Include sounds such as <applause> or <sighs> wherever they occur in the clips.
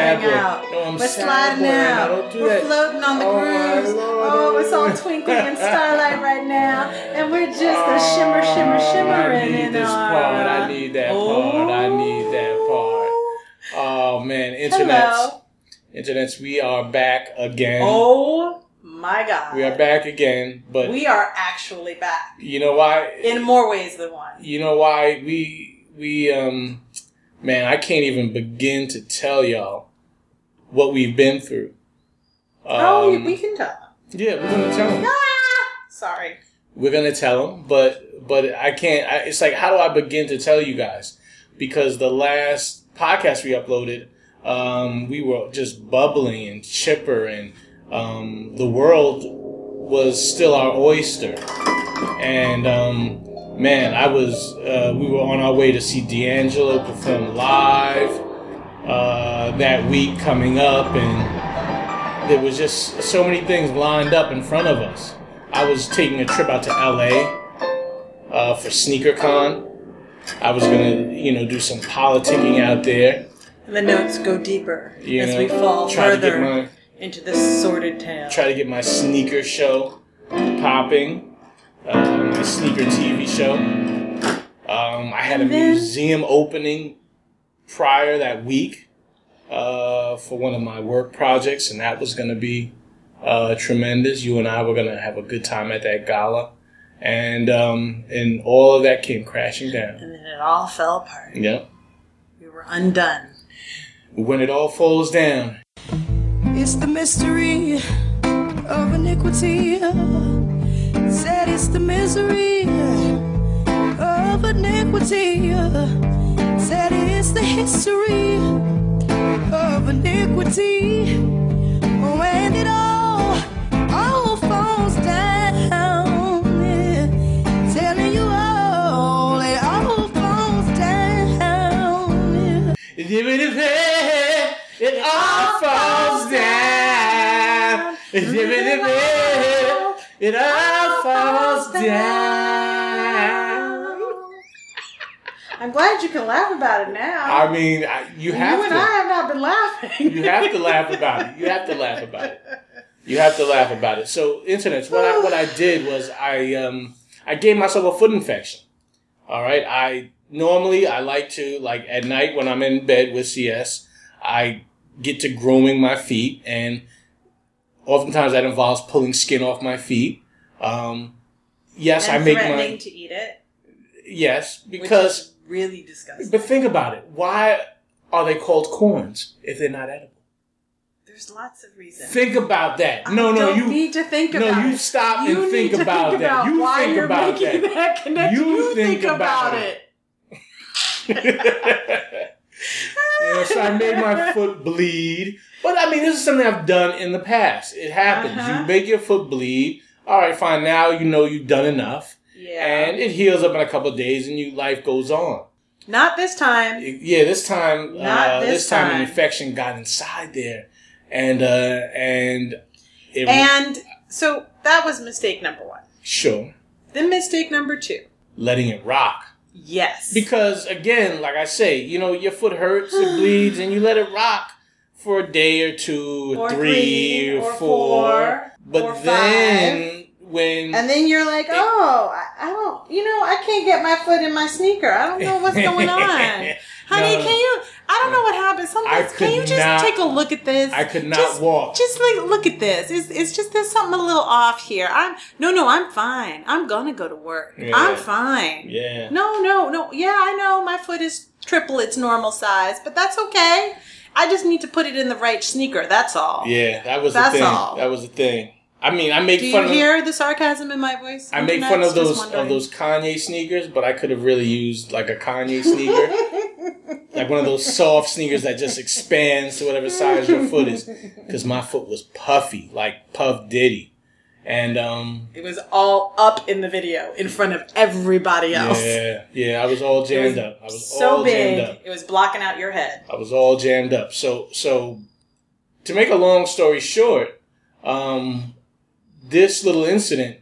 'cause we're sliding sad boy. out. No, I'm we're sliding out. Don't do we're that. floating on the Oh, grooves. Oh, it's all twinkling in starlight <laughs> right now, and we're just a shimmer, shimmer, Oh, shimmering I need in this our. part. I need that part. I need that part. Oh man, internets, Hello. internets. We are back again. Oh my God. We are back again, but We are actually back you know why? in more ways than one. You know why we we um man, I can't even begin to tell y'all what we've been through. oh, Um, we can tell. yeah, we're gonna tell them. Ah, sorry. we're gonna tell them but but i can't I, it's like how do i begin to tell you guys because the last podcast we uploaded um, we were just bubbling and chipper and um, the world was still our oyster and um, man i was uh, we were on our way to see d'angelo perform live uh, that week coming up and there was just so many things lined up in front of us. I was taking a trip out to LA uh, for SneakerCon. I was gonna, you know, do some politicking out there. And the notes go deeper You as know, we fall try to get further my into this sordid tale. try to get my sneaker show popping, uh, my sneaker TV show. Um, I had a then- museum opening prior that week uh, for one of my work projects, and that was going to be uh, tremendous. You and I were going to have a good time at that gala, and um, and all of that came crashing down. and then it all fell apart. Yep. We were undone. When it all falls down, It's the mystery of iniquity. Said it's the misery of iniquity. Said it's the history of iniquity. Oh, when it all, all falls down. yeah. Telling you all, it all falls down. yeah. it all falls down. It all falls down. I'm glad you can laugh about it now. I mean, I- you have you and to. I have not been laughing. You have to laugh about it. You have to laugh about it. You have to laugh about it. So, internets. What I what I <sighs> did was I um I gave myself a foot infection. All right. I normally I like to like at night when I'm in bed with CS, I get to grooming my feet, and oftentimes that involves pulling skin off my feet. Um, yes, and I make my to eat it, yes because. Really disgusting. But think about it. Why are they called corns if they're not edible? There's lots of reasons. Think about that. I No, no, don't you need to think about. no, you it. stop You and think need to about think that. about You why think you're about making that. that, connection. You You, think think, about about, it. it. <laughs> So I made my <laughs> foot bleed. But I mean, this is something I've done in the past. It happens. Uh-huh. You make your foot bleed. All right, fine. Now you know you've done enough, Yeah. and it heals up in a couple of days, and you life goes on. Not this time. Yeah, this time, Not uh, this this time, an infection got inside there, and uh, and it And so that was mistake number one. sure Then mistake number two. letting it rock. Yes. Because again, like I say, you know, your foot hurts, it <sighs> bleeds, and you let it rock for a day or two, Or three, three, or or four. four, But or then when and then you're like, oh, I, I don't, you know, I can't get my foot in my sneaker. I don't know what's going <laughs> on. Honey, No. can you? I don't know what happened. Sometimes, can you just not- take a look at this? I could not just, walk. Just like look at this. It's, it's just there's something a little off here. I'm no, no. I'm fine. I'm gonna go to work. Yeah. I'm fine. Yeah. No, no, no. Yeah, I know my foot is triple its normal size, but that's okay. I just need to put it in the right sneaker. That's all. Yeah, that was That's the thing. all. That was the thing. I mean, I make Do fun you of hear the sarcasm in my voice? I make fun of those wondering. of those Kanye sneakers, but I could have really used like a Kanye sneaker, <laughs> like one of those soft sneakers that just expands to whatever size your foot is. Because my foot was puffy, like Puff Diddy, and um, It was all up in the video in front of everybody else. yeah, yeah, I was all jammed was up. I was so all big, jammed up. it was blocking out your head. I was all jammed up. So, so to make a long story short, um, this little incident,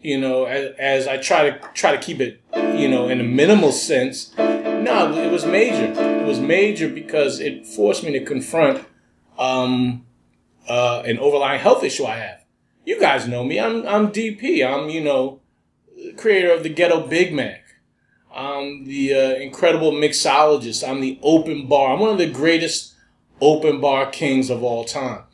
you know, as, as I try to try to keep it, you know, in a minimal sense, no, it was major. It was major because it forced me to confront um, uh, an overlying health issue I have. You guys know me. I'm I'm DP. I'm you know creator of the Ghetto Big Mac. I'm the uh, incredible mixologist. I'm the open bar. I'm one of the greatest open bar kings of all time.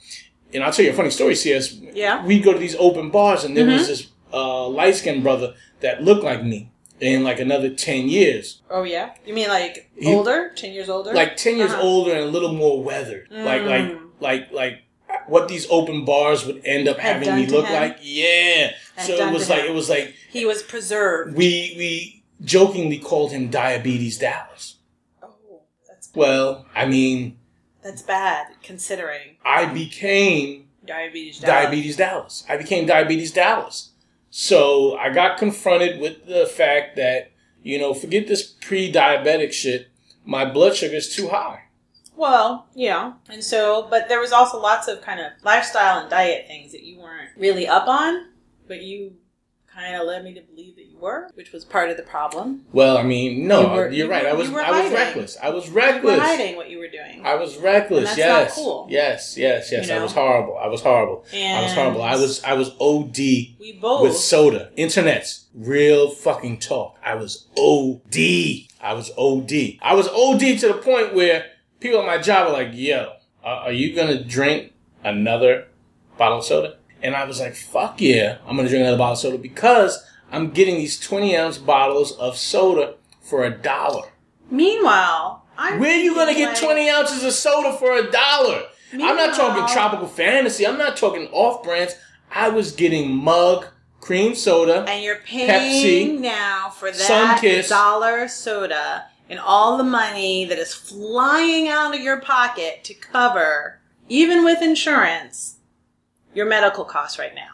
And I'll tell you a funny story, CS. Yeah. We'd go to these open bars, and there was this uh, light skinned brother that looked like me in like another 10 years. Oh yeah, you mean like He- older, ten years older? Like 10 years Uh-huh. older and a little more weathered. Like, like, Mm. like, like what these open bars would end up Had having me look him. like. Yeah. Had so it was like, him. it was like, he was preserved. we, we jokingly called him Diabetes Dallas. oh, that's Well, I mean, that's bad considering I became diabetes. Diabetes Dallas. I became Diabetes Dallas. So I got confronted with the fact that, you know, forget this pre diabetic shit, my blood sugar is too high. Well, yeah, and so, but there was also lots of kind of lifestyle and diet things that you weren't really up on, but you kind of led me to believe that you were, which was part of the problem. Well, I mean, no, You you're right. I was I was reckless. I was You were reckless. hiding what you were doing. I was reckless. And yes. cool. Yes, yes, yes. You I was horrible. I was horrible. I was horrible. I was I was OD we both. with soda. Internet's real fucking talk. I was OD. I was OD. I was OD to the point where people at my job were like, "Yo, are are you gonna drink another bottle of soda?" And I was like, "Fuck yeah, I'm gonna drink another bottle of soda because I'm getting these 20 ounce bottles of soda for a dollar." Meanwhile, I'm Where are you gonna get like, 20 ounces of soda for a dollar? I'm not talking tropical fantasy. I'm not talking off brands. I was getting mug cream soda. And you're paying Pepsi, now for that Sunkist. dollar soda and all the money that is flying out of your pocket to cover, even with insurance, your medical costs right now.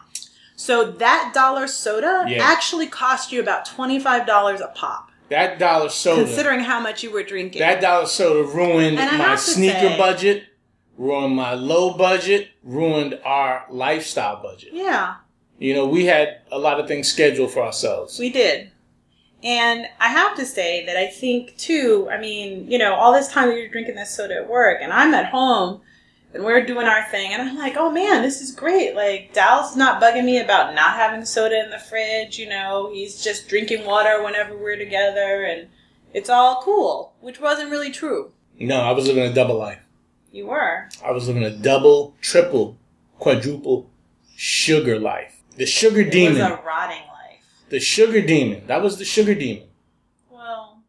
So that dollar soda Yeah. actually cost you about $25 a pop, That dollar soda. considering how much you were drinking. that dollar soda ruined my sneaker say- budget, ruined my low budget, ruined our lifestyle budget. yeah. You know, we had a lot of things scheduled for ourselves. We did. And I have to say that I think too, I mean, you know, all this time you're drinking this soda at work and I'm at home and we're doing our thing and I'm like, oh man, this is great. Like Dallas is not bugging me about not having soda in the fridge, you know, he's just drinking water whenever we're together and it's all cool, which wasn't really true. no, I was living a double life. You were. I was living a double, triple, quadruple sugar life. The sugar It demon. was a rotting life. the sugar demon. That was the sugar demon. Well,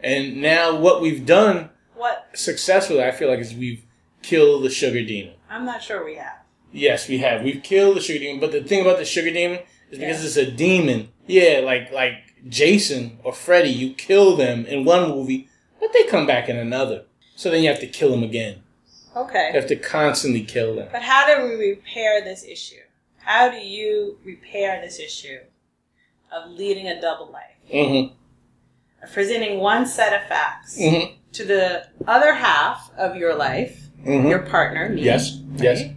And now what we've done what? successfully, I feel like, is we've killed the sugar demon. I'm not sure we have. Yes, we have. We've killed the sugar demon. But the thing about the sugar demon is because Yeah. it's a demon. Yeah, like like Jason or Freddy, you kill them in one movie, but they come back in another. So then you have to kill them again. Okay. You have to constantly kill them. But how do we repair this issue? How do you repair this issue of leading a double life? Mm-hmm. Presenting one set of facts Mm-hmm. to the other half of your life, Mm-hmm. your partner, me. Yes. Yes.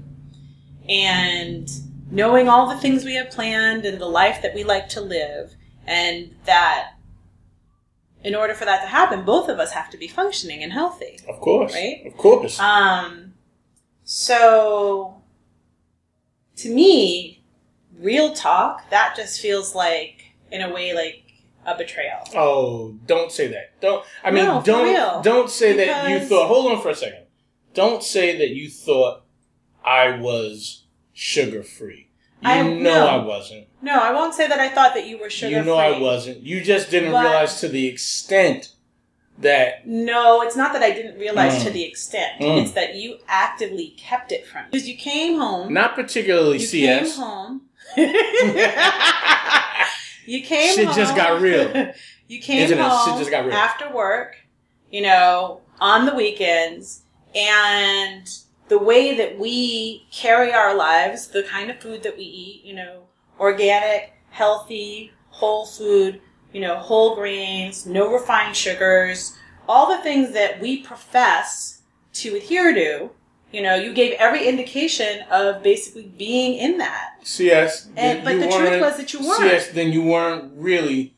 And knowing all the things we have planned and the life that we like to live, and that in order for that to happen, both of us have to be functioning and healthy. Of course. Right? Of course. Um, so to me, real talk, that just feels like, in a way, like a betrayal. Oh, don't say that. Don't. I mean, No, don't. Don't say that you thought. Hold on for a second. Don't say that you thought I was sugar free. You I- know no. I wasn't. No, I won't say that I thought that you were sugar free. you know. I wasn't. You just didn't But- realize to the extent that No, it's not that I didn't realize Mm. to the extent. Mm. It's that you actively kept it from me. Because you came home. not particularly you CS. came home. <laughs> you came Shit home. just got real. <laughs> you came Isn't it? Shit just got real. after work, you know, on the weekends, and the way that we carry our lives, the kind of food that we eat, you know, organic, healthy, whole food, you know, whole grains, no refined sugars, all the things that we profess to adhere to. You know, you gave every indication of basically being in that. CS. And- but the truth was that you weren't. CS. Then you weren't really,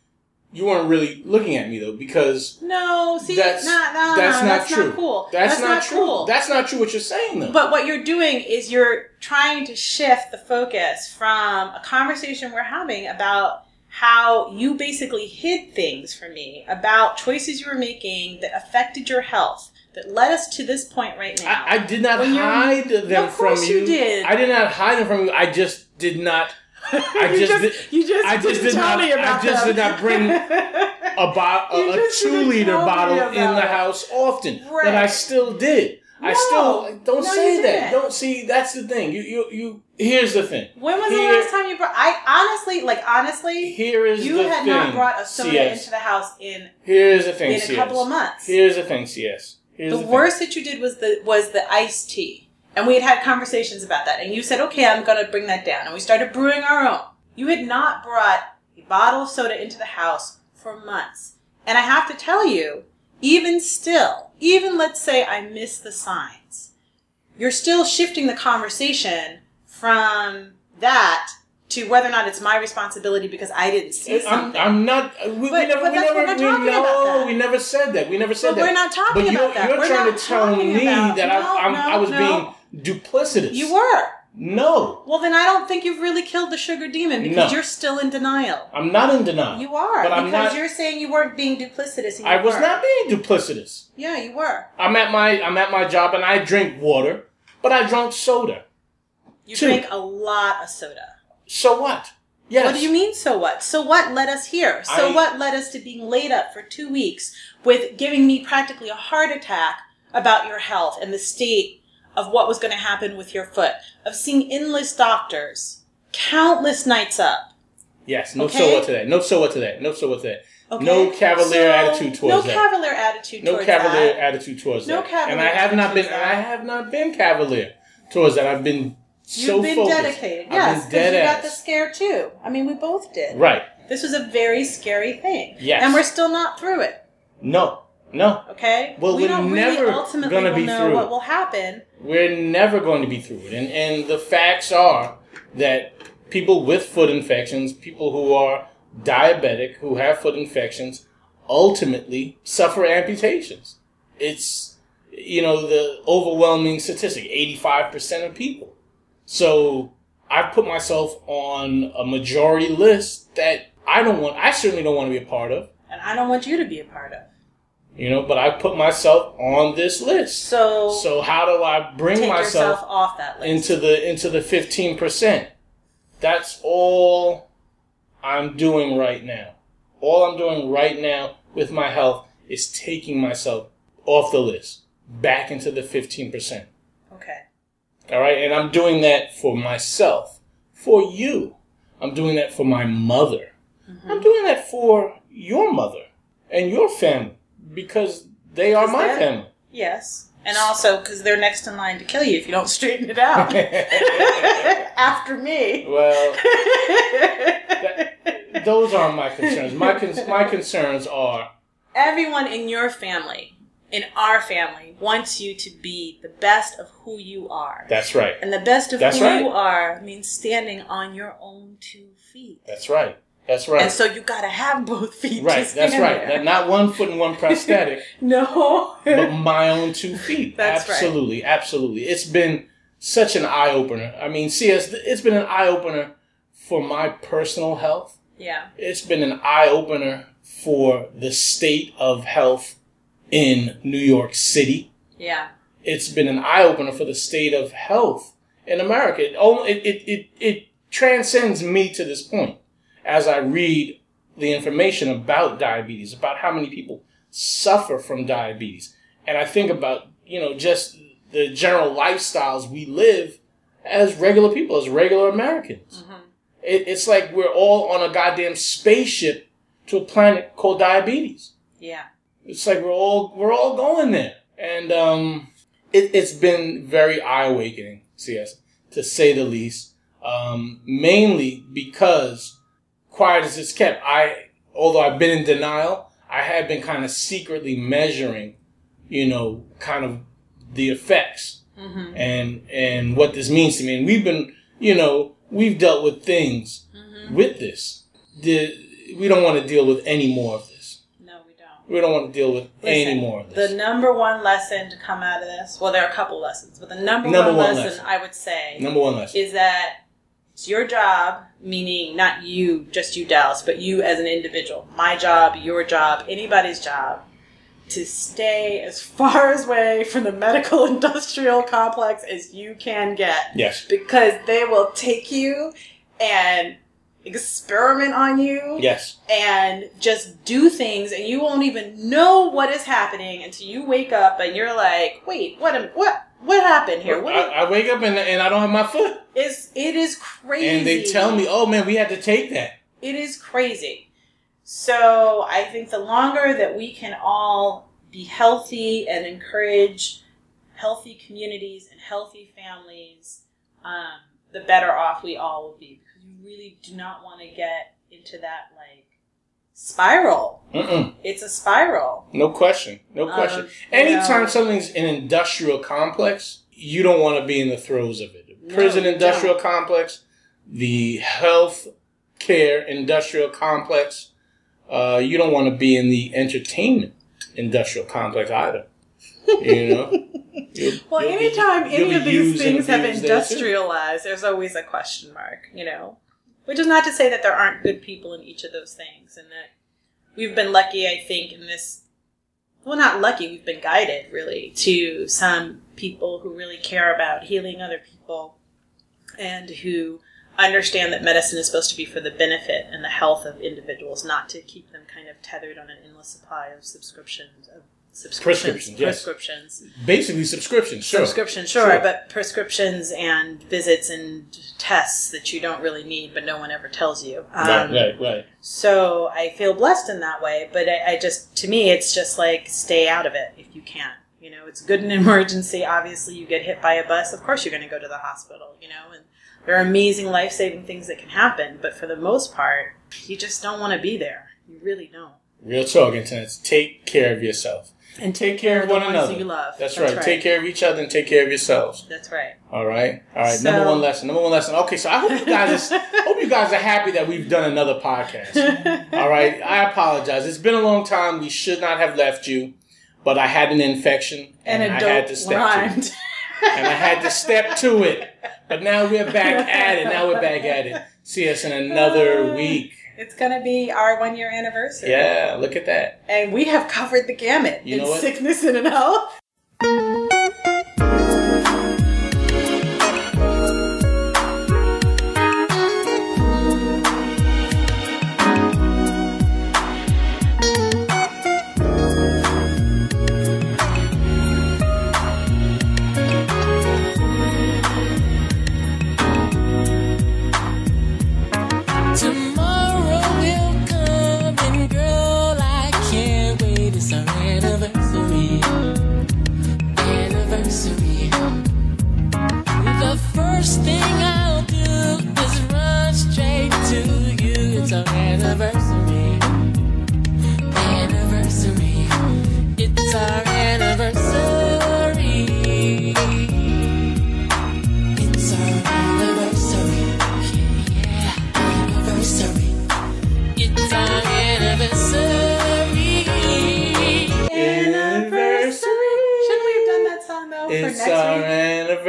you weren't really looking at me though because No, see, that's nah, nah, that's nah, not that's true. not cool. That's, not, true. cool. That's not true. What you're saying though. But what you're doing is you're trying to shift the focus from a conversation we're having about how you basically hid things from me about choices you were making that affected your health that led us to this point right now. I, I did not When hide them from you. you did. I did not hide them from you. I just did not. I just just, did- you just I just didn't did tell not- me about I just them. did not bring <laughs> a, bo- a, a two liter bottle in the house often, Right. but I still did. I still don't No, say that. Don't see. That's the thing. You you you. Here's the thing. when was Here- the last time you brought? I honestly, like honestly, Here is you the had thing. not brought a soda CS. into the house in Here's the thing. in a CS. couple of months. Here's the thing. CS. Here's the thing. worst that you did was the was the iced tea, and we had had conversations about that. And you said, "Okay, I'm going to bring that down." And we started brewing our own. You had not brought a bottle of soda into the house for months, and I have to tell you, even still, even let's say I miss the signs, you're still shifting the conversation from that to whether or not it's my responsibility because I didn't see I'm, something. I'm not. We, we never. but we never. we, no, about that. we never said that. We never said But that. we're not talking but you're, about that. You're We're trying to tell me about- that No, I, I'm, no, I was no. being duplicitous. you were. No, Well, then I don't think you've really killed the sugar demon because No. you're still in denial. I'm not in denial. You are But I'm because not- you're saying you weren't being duplicitous. I was were. not being duplicitous. Yeah, you were. I'm at my I'm at my job and I drink water, but I drank soda. You Two. drank a lot of soda. So what? Yes. What do you mean? So what? So what led us here? So I- what led us to being laid up for two weeks with giving me practically a heart attack about your health and the state of what was going to happen with your foot, of seeing endless doctors, countless nights up. Yes. No. Okay. So what to that? No. So what to that? No. So what to that? Okay? No cavalier So, attitude towards no that. No cavalier attitude towards it. no cavalier that. attitude towards No that. cavalier and I have not been. that. I have not been cavalier towards that. I've been so You've been focused. dedicated. I've Yes, been because you got the scare too. I mean, we both did. Right. This was a very scary thing. Yes. And we're still not through it. No. No. Okay? Well, we we're don't never really ultimately gonna be know through what will happen. We're never going to be through it. And, and the facts are that people with foot infections, people who are diabetic, who have foot infections, ultimately suffer amputations. It's, you know, the overwhelming statistic 85% of people. So I've put myself on a majority list that I don't want, I certainly don't want to be a part of, And I don't want you to be a part of. You know, but I put myself on this list. So, So how do I bring myself off that list. into the into the fifteen percent. That's all I'm doing right now. All I'm doing right now with my health is taking myself off the list, back into the fifteen percent. okay. All right, and I'm doing that for myself, for you. I'm doing that for my mother. Mm-hmm. I'm doing that for your mother and your family because they are my family. Yes. And also because they're next in line to kill you if you don't straighten it out. <laughs> After me. well, that, <laughs> those aren't my concerns. My con- my concerns are Everyone in your family, in our family, wants you to be the best of who you are. that's right. And the best of That's who right. you are means standing on your own two feet. That's right. That's right. And so you gotta have both <laughs> feet. right. To That's right. there. Not- one foot and one <laughs> prosthetic, no. but my own two feet. That's right. absolutely, absolutely. It's been such an eye opener. I mean, see, it's, it's been an eye opener for my personal health. yeah. It's been an eye opener for the state of health in New York City. Yeah. It's been an eye opener for the state of health in America. It, it, it, it, it transcends me to this point as I read the information about diabetes, about how many people suffer from diabetes. And I think about, you know, just the general lifestyles we live as regular people, as regular Americans. It, it's like we're all on a goddamn spaceship to a planet called diabetes. Yeah. It's like we're all we're all going there, and um, it, it's been very eye awakening, CS, to say the least. Um, mainly because, quiet as it's kept, I although I've been in denial, I have been kind of secretly measuring, you know, kind of the effects mm-hmm. and and what this means to me. And we've been, you know, we've dealt with things mm-hmm. with this. The, we don't want to deal with any more of this. No, we don't. We don't want to deal with any more of this. The number one lesson to come out of this, well, there are a couple lessons, but the number, Number one, one lesson, lesson. I would say Number one lesson. is that it's your job, meaning not you, just you, Dallas, but you as an individual. My job, your job, anybody's job, to stay as far as <laughs> away from the medical <laughs> industrial complex as you can get. Yes. Because they will take you and experiment on you Yes. and just do things and you won't even know what is happening until you wake up and you're like, wait, what am, what what happened here? What I, I wake up and, and I don't have my foot. is it is crazy. And they tell me, oh man, we had to take that. it is crazy. So I think the longer that we can all be healthy and encourage healthy communities and healthy families, um, the better off we all will be. Because you really do not want to get into that like spiral. Mm-mm. It's a spiral. No question. No question. Um, Anytime know- something's an industrial complex, you don't want to be in the throes of it. No, Prison industrial complex, the health care industrial complex, uh, you don't want to be in the entertainment industrial complex either. You know? <laughs> You'll- Well, you'll anytime any of these things have abused there, too. industrialized, there's always a question mark, you know? Which is not to say that there aren't good people in each of those things, and that we've been lucky, I think, in this. Well, not lucky, we've been guided, really, to some people who really care about healing other people and who understand that medicine is supposed to be for the benefit and the health of individuals, not to keep them kind of tethered on an endless supply of subscriptions, of subscriptions, Prescriptions, yes. prescriptions. Basically, subscriptions. Sure. Subscription, sure, Sure. but prescriptions and visits and tests that you don't really need, but no one ever tells you. Right, Um, right, right. So I feel blessed in that way, but I, I just, to me, it's just like stay out of it if you can. You know, it's good in an <laughs> emergency. Obviously, you get hit by a bus, of course you're going to go to the hospital. You know, and there are amazing life saving things that can happen, but for the most part, you just don't want to be there. You really don't. Real talk, internets. Take care of yourself. And Take care of the one ones another. You love. That's, right. Take care of each other and take care of yourselves. That's right. All right. All right. So- number one lesson. Number one lesson. Okay, so I hope you guys is, <laughs> hope you guys are happy that we've done another podcast. All right. I apologize. It's been a long time. We should not have left you, but I had an infection and and, a I dope had to step to it. And I had to step to it. But now we're back at it. Now we're back at it. See us in another week. It's gonna be our one year anniversary. Yeah, look at that. And we have covered the gamut You in sickness and in health. Thing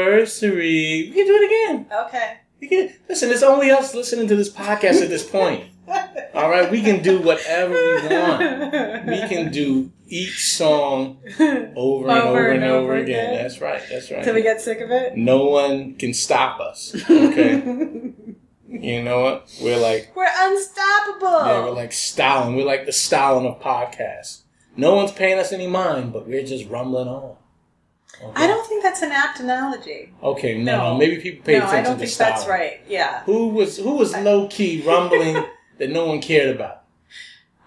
anniversary. We can do it again. Okay. You can, listen, it's only us listening to this podcast at this point. <laughs> All right, we can do whatever we want. We can do each song over and over, and over, again. That's right. That's right. Till we get sick of it. no one can stop us. Okay. <laughs> you know what? We're like We're unstoppable. yeah, we're like Stalin. We're like the Stalin of podcasts. No one's paying us any mind, but we're just rumbling on. Okay. I don't think that's an apt analogy. Okay, no, No. maybe people pay attention to the style. no, attention I don't to think Stalin. that's right. Yeah. Who was who was low key <laughs> rumbling that no one cared about?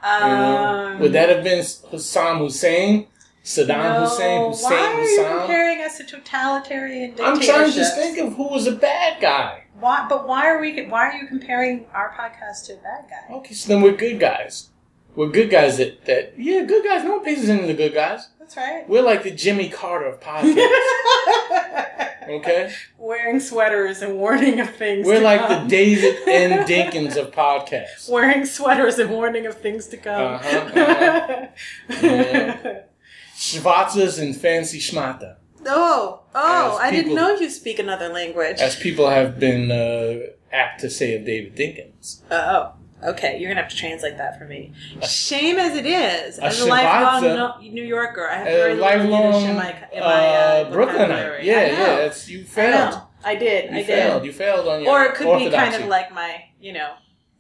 You know? Um, Would that have been Saddam Hussein? Saddam no, Hussein? Hussein Why are you comparing us to totalitarian I'm trying to just think of who was a bad guy. Why, but why are we? Why are you comparing our podcast to a bad guy? Okay, so then we're good guys. We're good guys that, that yeah, good guys. No one pays attention to the good guys. That's right. We're like the Jimmy Carter of podcasts. <laughs> Okay? Wearing sweaters and warning of things. We're to like come. the David N. <laughs> Dinkins of podcasts. Wearing sweaters and warning of things to come. Uh-huh, uh-huh. Yeah. <laughs> Schwarzes and fancy schmata. Oh, oh! As I didn't know you speak another language. As people have been uh, apt to say of David Dinkins. oh, okay. You're gonna have to translate that for me. Shame as it is, a as a lifelong Shivatza- no, New Yorker, I have A very little Yiddish lifelong in my, in my uh, uh, Brooklynite. Yeah, yeah. That's, you failed. know. I did. You I failed. did. You failed on your Or it could be kind of like my, you know,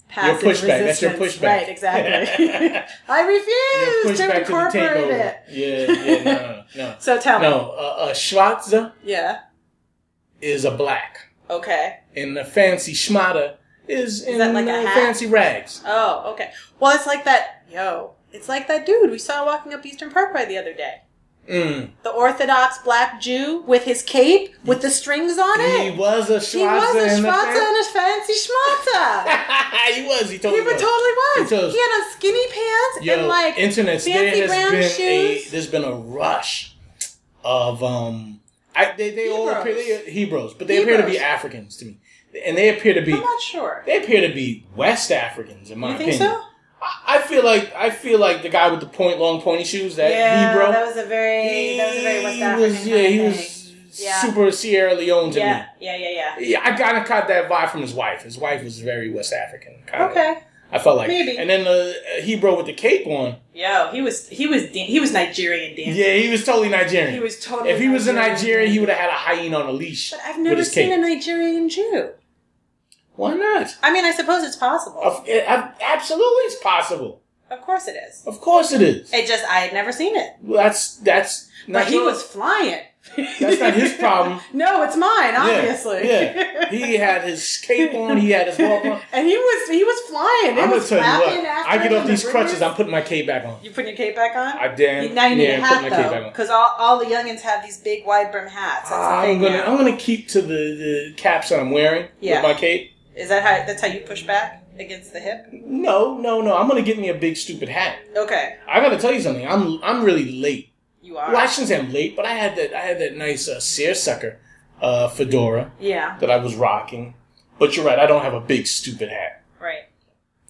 passive pushback. That's your pushback. Right, exactly. <laughs> <laughs> I refuse to pushback to incorporate it. Yeah, yeah, no, no, no. <laughs> So tell me. No, uh, a Schwarzer Yeah. is a black, Okay. and the fancy schmata is in that like a uh, hat? fancy rags. Oh, okay. Well, it's like that. Yo, it's like that dude we saw walking up Eastern Parkway the other day. Mm. The Orthodox black Jew with his cape with the strings on it. He was a He was a fan- and a fancy schmatza. <laughs> he was. He he totally totally was. was. He He had on skinny pants Yo, and like internet. fancy brown been a shoes. there's been a rush of um. I, they they all appear Hebrews. they, Hebrews, but they appear to be Africans to me, and they appear to be I'm not sure. they appear to be West Africans in my You think opinion. so? I, I feel like I feel like the guy with the point long pointy shoes that yeah, Hebrew. that was a very that was a very West African was, yeah, he was. Yeah. super Sierra Leone to Yeah, me. yeah, yeah, yeah. Yeah, I kind of caught that vibe from his wife. His wife was very West African. Kinda. Okay. I felt like Maybe. And then the uh, Hebrew with the cape on. Yo, he was he was he was Nigerian dancing. Yeah, he was totally Nigerian. He was totally. if he was in Nigerian. Nigeria, he would have had a hyena on a leash. But I've never seen cape. a Nigerian Jew. Why not? I mean, I suppose it's possible. Of, it, ab- absolutely, it's possible. Of course it is. Of course, it is. It just I had never seen it. Well, that's that's. But he was flying. That's not his problem. <laughs> no, it's mine, obviously. Yeah, <laughs> he had his cape on. He had his walk on. and he was he was flying. It I'm gonna tell you what. I get off these the crutches. I'm putting my cape back on. You putting your cape back on? I damn. You- now you need yeah, a hat cape though, on. because all, all the youngins have these big wide brim hats. That's I'm thing gonna now. I'm gonna keep to the, the caps that I'm wearing Yeah. with my cape. Is that how that's how you push back against the hip? No, no, no. I'm gonna get me a big stupid hat. Okay, I gotta tell you something. I'm I'm really late. you are. Well, I shouldn't say I'm late, but I had that I had that nice uh, seersucker uh, fedora Yeah, that I was rocking. But you're right. I don't have a big stupid hat, right.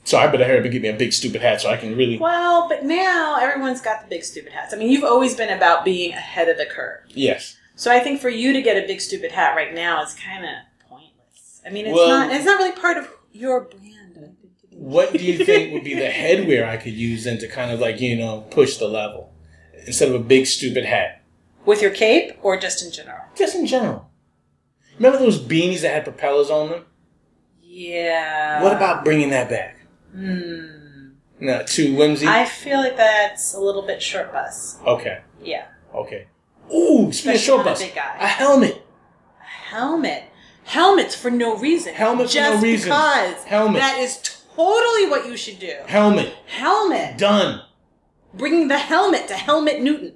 so I better hurry up and get me a big stupid hat so I can really. Well, but now everyone's got the big stupid hats. I mean, you've always been about being ahead of the curve. Yes. So I think for you to get a big stupid hat right now is kind of. I mean, it's Well- not. It's not really part of your brand. What do you think would be the <laughs> headwear I could use then to kind of like you know push the level instead of a big stupid hat? With your cape or just in general? Just in general. Remember those beanies that had propellers on them? Yeah. What about bringing that back? Hmm. No, too whimsy. I feel like that's a little bit short bus. okay, Yeah. okay. Ooh, speaking of short bus, a big guy. a helmet. Helmet. Helmets for no reason. Helmets for no reason. because. Helmet. That is totally what you should do. Helmet. Helmet. Done. Bringing the helmet to Helmut Newton.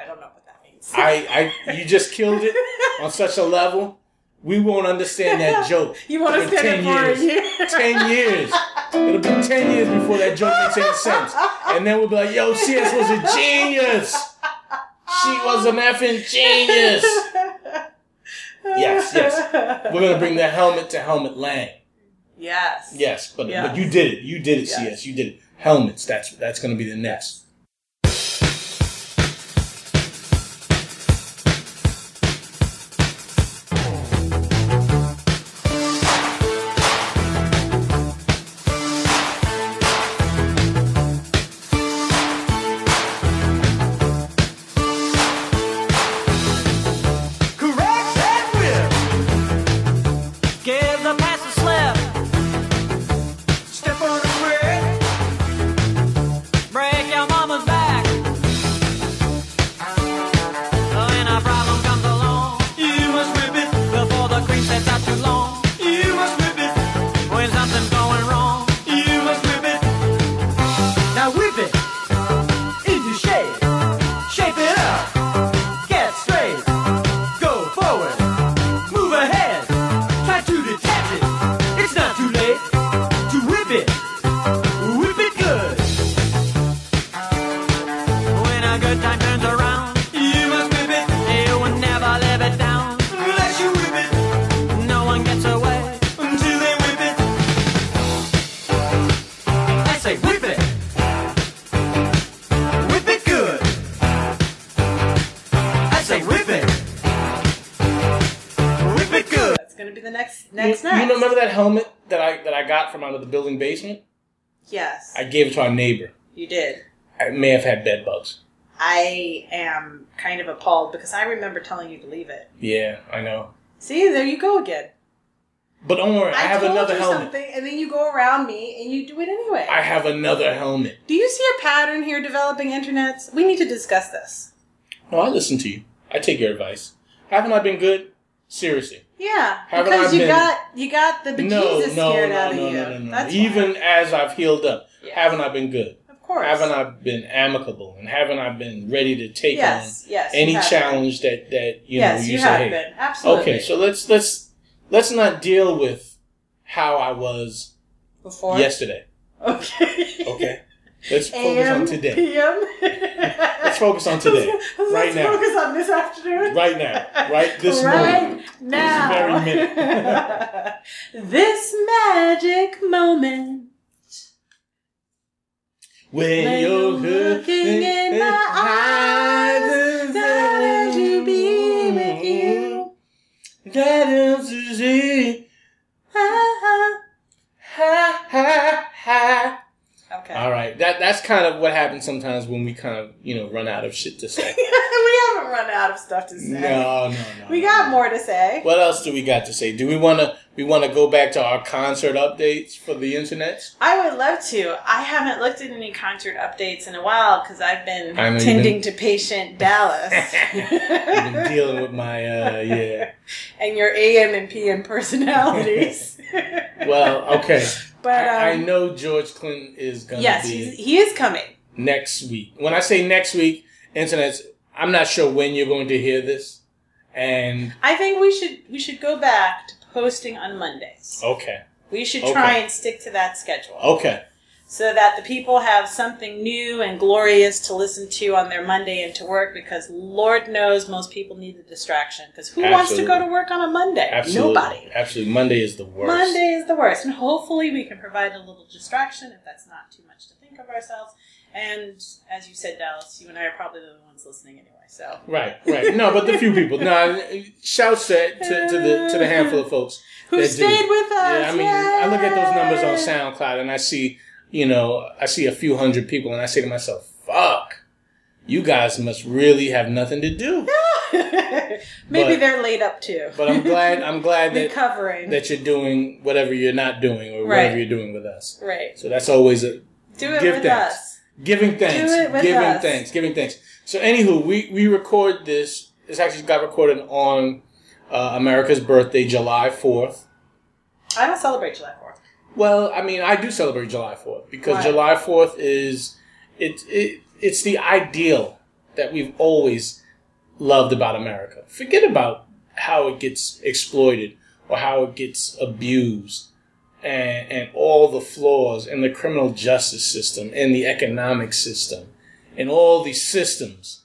I don't know what that means. I, I, you just killed it on such a level. We won't understand that <laughs> joke. You want to in stand it 10 for a years. year? Ten years. It'll be ten years before that joke makes any sense. And then we'll be like, yo, CS was a genius. She was an effing genius. Yes, yes. We're gonna bring the helmet to Helmut Lang. Yes. Yes, but Yes. but you did it. You did it, Yes. CS. You did it. Helmets. That's that's gonna be the next. Gave it to our neighbor. you did. I may have had bed bugs. I am kind of appalled because I remember telling you to leave it. Yeah, I know. See, there you go again. But don't worry, I, have told another you helmet. something, and then you go around me and you do it anyway. I have another helmet. do you see a pattern here developing internets? We need to discuss this. No, I listen to you. I take your advice. Haven't I been good? Seriously. Yeah, Haven't because I you been- got you got the bejesus No, no, scared no, out of you. Even as I've healed up, Yes. haven't I been good? of course. Haven't I been amicable? And haven't I been ready to take Yes, on yes. any challenge that that you Been. Yes, know you, you say? have hey, been absolutely. Okay, so let's let's let's not deal with how I was before yesterday. Okay. Okay, let's focus on today. PM. Let's focus on today. <laughs> Let's, Right let's now. focus on this afternoon. Right now, right this right moment. now. very minute. <laughs> this magic moment. When, When you're looking in my eyes, that to be with you. That is to see. Ah, Ha ha ha. ah. Okay. All right, that that's kind of what happens sometimes when we kind of you know run out of shit to say. <laughs> we haven't run out of stuff to say. no, no, no. We got no. more to say. What else do we got to say? Do we want to we want to go back to our concert updates for the internet? I would love to. I haven't looked at any concert updates in a while because I've been tending been- to patient Dallas. <laughs> I've been dealing with my uh <laughs> yeah. And your AM and PM personalities. <laughs> Well, okay. but um, I, I know George Clinton is gonna yes, be he's, he is coming. next week. When I say next week, internet, I'm not sure when you're going to hear this. And I think we should we should go back to posting on Mondays. okay, We should Okay. try and stick to that schedule okay, so that the people have something new and glorious to listen to on their Monday and to work because Lord knows most people need the distraction because who wants to go to work on a Monday? absolutely, Nobody. absolutely. Monday is the worst. Monday is the worst, and hopefully we can provide a little distraction if that's not too much to think of ourselves. And as you said, Dallas, you and I are probably the ones listening anyway. So Right, right. No, but the few people. No, shouts to, to, to the to the handful of folks who that do. stayed with us? Yeah, I mean, I look at those numbers on SoundCloud and I see, you know, I see a few hundred people and I say to myself, "Fuck, you guys must really have nothing to do." <laughs> Maybe But- they're laid up too. But I'm glad I'm glad that that you're doing whatever you're not doing or Right. whatever you're doing with us. right. So that's always a Do it Give with thanks. us. giving thanks, it with giving us. thanks, giving thanks. So anywho, we we record this. This actually got recorded on uh, America's birthday, July fourth. I don't celebrate July Fourth. Well, I mean, I do celebrate July fourth because Why? July fourth is it, it it's the ideal that we've always loved about America. Forget about how it gets exploited or how it gets abused and, and all the flaws in the criminal justice system and the economic system and all these systems.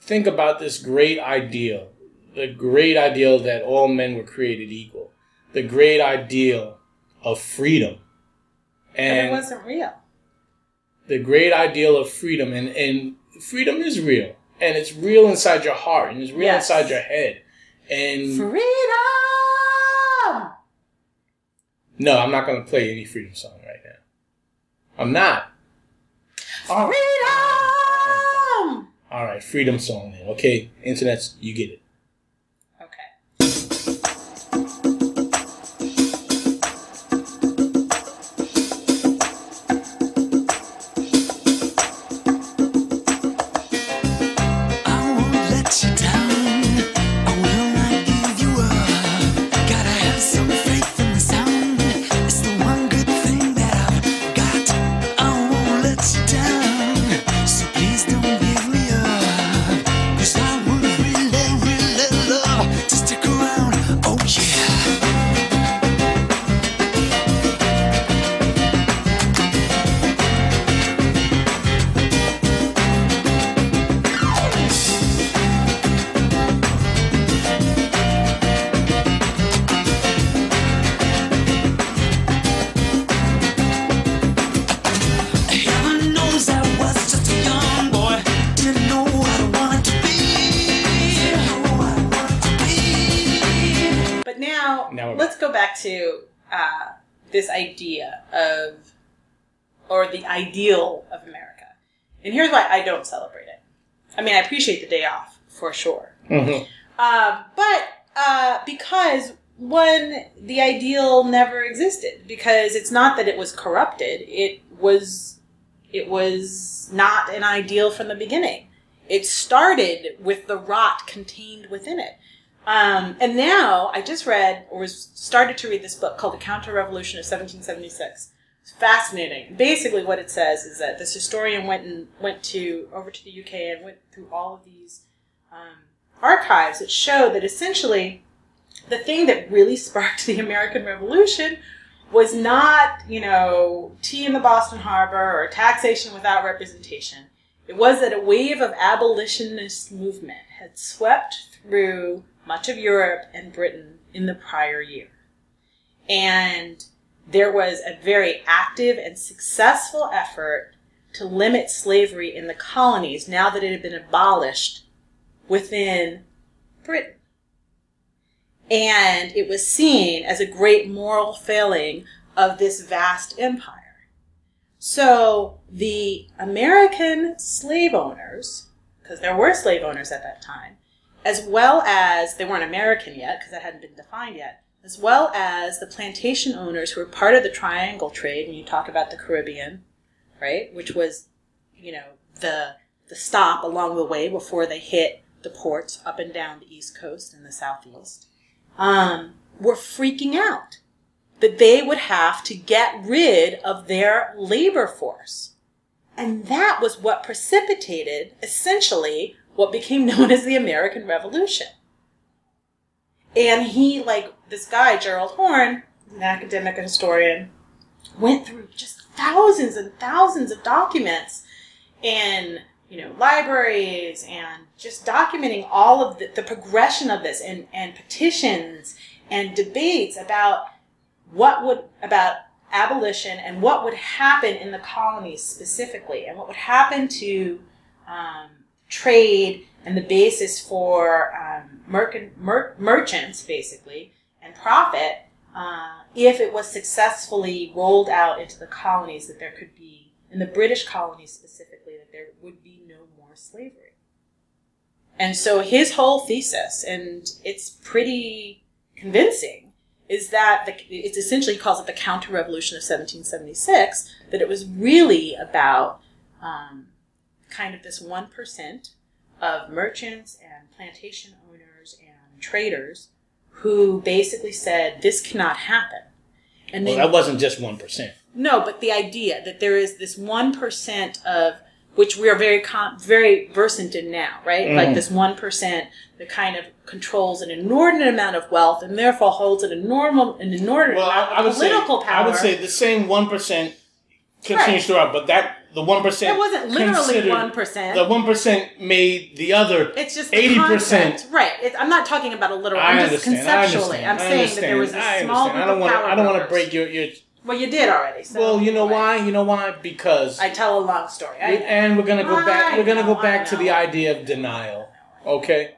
Think about this great ideal, the great ideal that all men were created equal, the great ideal of freedom. But it wasn't real. the great ideal of freedom and, and freedom is real and it's real inside your heart and it's real Yes. inside your head and Freedom! no i'm not going to play any freedom song right now i'm not Freedom! all right freedom song then okay internets you get it ideal of America. And here's why I don't celebrate it. I mean, I appreciate the day off for sure, Mhm. um, but uh, because one, the ideal never existed. Because it's not that it was corrupted; it was, it was not an ideal from the beginning. It started with the rot contained within it. Um, and now I just read or was started to read this book called The Counter Revolution of 1776. It's fascinating. Basically, what it says is that this historian went and went to over to the UK and went through all of these um, archives that show that essentially the thing that really <laughs> sparked the American Revolution was not, you know, tea in the Boston Harbor or taxation without representation. It was that a wave of abolitionist movement had swept through much of Europe and Britain in the prior year. And there was a very active and successful effort to limit slavery in the colonies now that it had been abolished within Britain. And it was seen as a great moral failing of this vast empire. So the American slave owners, because there were slave owners at that time, as well as they weren't American yet, because that hadn't been defined yet, as well as the plantation owners who were part of the triangle trade, when you talk about the Caribbean, right, which was, you know, the the stop along the way before they hit the ports up and down the east coast and the southeast, um, were freaking out that they would have to get rid of their labor force. And that was what precipitated, essentially, what became known as the American Revolution. And he, like this guy, Gerald Horne, an academic historian, went through just thousands and thousands of documents in you know libraries and just documenting all of the, the progression of this and, and petitions and debates about what would about abolition and what would happen in the colonies specifically and what would happen to um, trade and the basis for um, mer- merchants basically and profit uh, if it was successfully rolled out into the colonies that there could be in the british colonies specifically that there would be no more slavery. And so his whole thesis and it's pretty convincing is that the, it's essentially calls it the counter revolution of 1776 that it was really about um, kind of this 1% of merchants and plantation owners traders who basically said this cannot happen and Well, then that wasn't just one percent. no, but the idea that there is this one percent of which we are very con- very versant in now, right? Mhm. Like this one percent that kind of controls an inordinate amount of wealth and therefore holds an enormous an inordinate Well, I, amount I of would say political power. I would say the same one percent continues throughout, but that the one percent it wasn't literally one percent. The one percent made the other. It's just the 80%. right? It, I'm not talking about a literal. I I'm just understand. I conceptually. understand. I'm I saying that there was a understand. I small group I don't of want I don't want to break your your. Well, you did already. So well, you know why? You know why? Because I tell a long story. I, and we're gonna go back. I We're gonna know, go back to the idea of denial. Okay.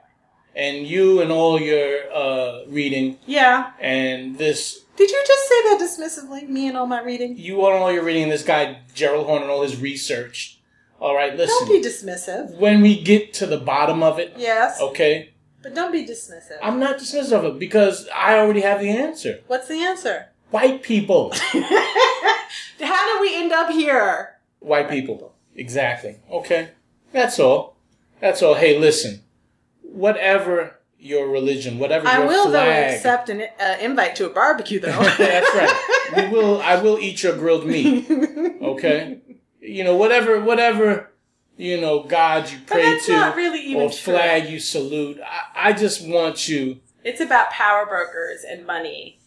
And you and all your uh, reading yeah. and this Did you just say that dismissively? Me and all my reading. you and all your reading this guy Gerald Horne and all his research. All right, listen. Don't be dismissive. when we get to the bottom of it, Yes, okay, but don't be dismissive. I'm not dismissive of it because I already have the answer. What's the answer? White people. <laughs> How do we end up here? White people. Exactly. Okay. That's all. That's all. Hey, listen. Whatever your religion, whatever I your will though flag. accept an uh, invite to a barbecue though. <laughs> That's right. We will. I will eat your grilled meat. <laughs> Okay. You know, whatever, whatever. You know, God you pray to, not really or true. flag you salute. I, I just want you. It's about power brokers and money.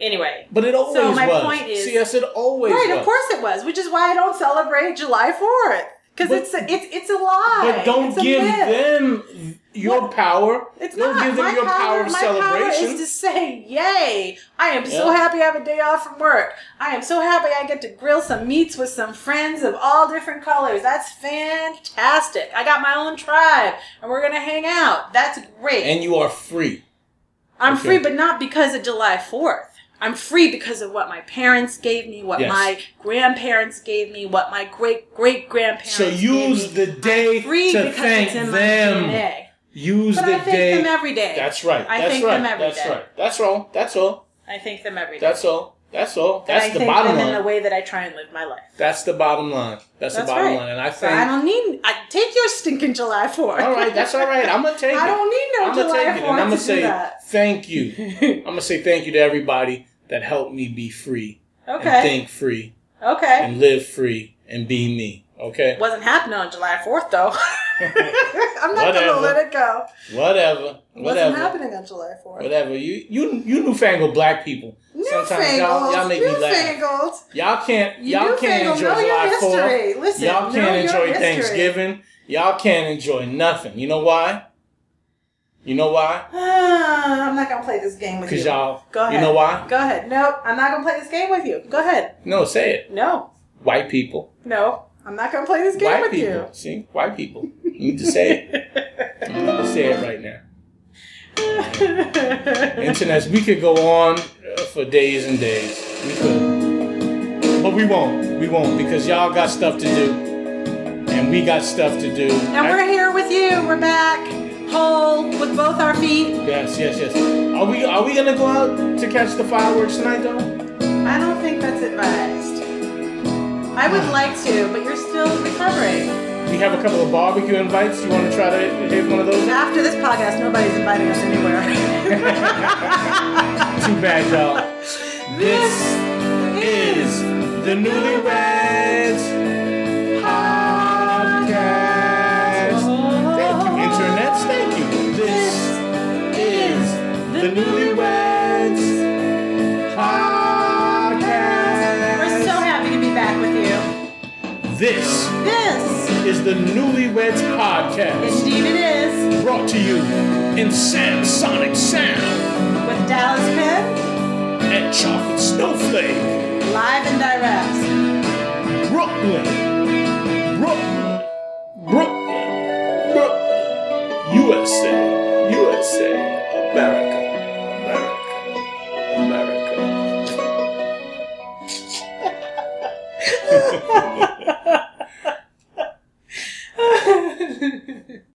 Anyway, But it always So my was. point is- See, yes, it always right? was. Of course it was, which is why I don't celebrate July Fourth because it's a, it's it's a lie. But don't give myth. them your What? power. It's don't not give them my your power, of my celebration. Power is to say, "Yay! I am so happy I have a day off from work. I am so happy I get to grill some meats with some friends of all different colors. That's fantastic. I got my own tribe, and we're gonna hang out. That's great. and you are free. I'm Okay. free, but not because of July 4th. I'm free because of what my parents gave me, what Yes. my grandparents gave me, what my great great grandparents gave me. So use gave me. the day I'm free to because thank it's in my them. Use But the I thank day. them every day. That's right. I That's thank right. them every That's day. right. That's all. That's all. I thank them every day. That's all. That's all. That's I the bottom them in line. the way that I try and live my life. That's the bottom line. That's, That's the bottom right. line. And I So I don't need. I take your stinking July 4th. all right. That's all right. <laughs> I'm gonna take it. I don't need no I'm gonna July take it, 4th and I'm to gonna do say that. thank you. <laughs> I'm gonna say thank you to everybody that helped me be free and Okay. think free Okay. and live free and be me. Okay. Wasn't happening on July 4th though. <laughs> <laughs> I'm not Whatever. gonna let it go. Whatever. Wasn't happening on July 4th. Whatever. You you you newfangled black people. Sometimes y'all, y'all make me laugh. newfangled. Y'all can't y'all can't enjoy July history. Fourth. Listen, Y'all can't enjoy. Thanksgiving. Y'all can't enjoy nothing. You know why? You know why? <sighs> I'm not gonna play this game with you. Because y'all. Go ahead. You know why? Go ahead. Nope, I'm not gonna play this game with you. Go ahead. No, say it. No, White people. no, I'm not gonna play this game White with people. See, white people. You need to say it. You need to say it right now. you. <laughs> Internet. We could go on uh, for days and days. We could, but we won't. We won't because y'all got stuff to do, and we got stuff to do. and we're here with you. We're back, whole with both our feet. Yes, yes, yes. Are we are we gonna go out to catch the fireworks tonight though? I don't think that's advised. I would like to, but you're still recovering. We have a couple of barbecue invites. Do you want to try to hit one of those? After this podcast, nobody's inviting us anywhere. <laughs> Too bad, y'all. This is the Newlyweds Podcast. Thank you, internets. Thank you. This is the Newlyweds This, this is the Newlyweds Podcast. Indeed, it is. Brought to you in Sam Sonic Sound. With Dallas Penn. And Chocolate Snowflake. Live and direct. Brooklyn. Brooklyn. Brooklyn. Brooklyn. USA. USA. America. America. America. <laughs>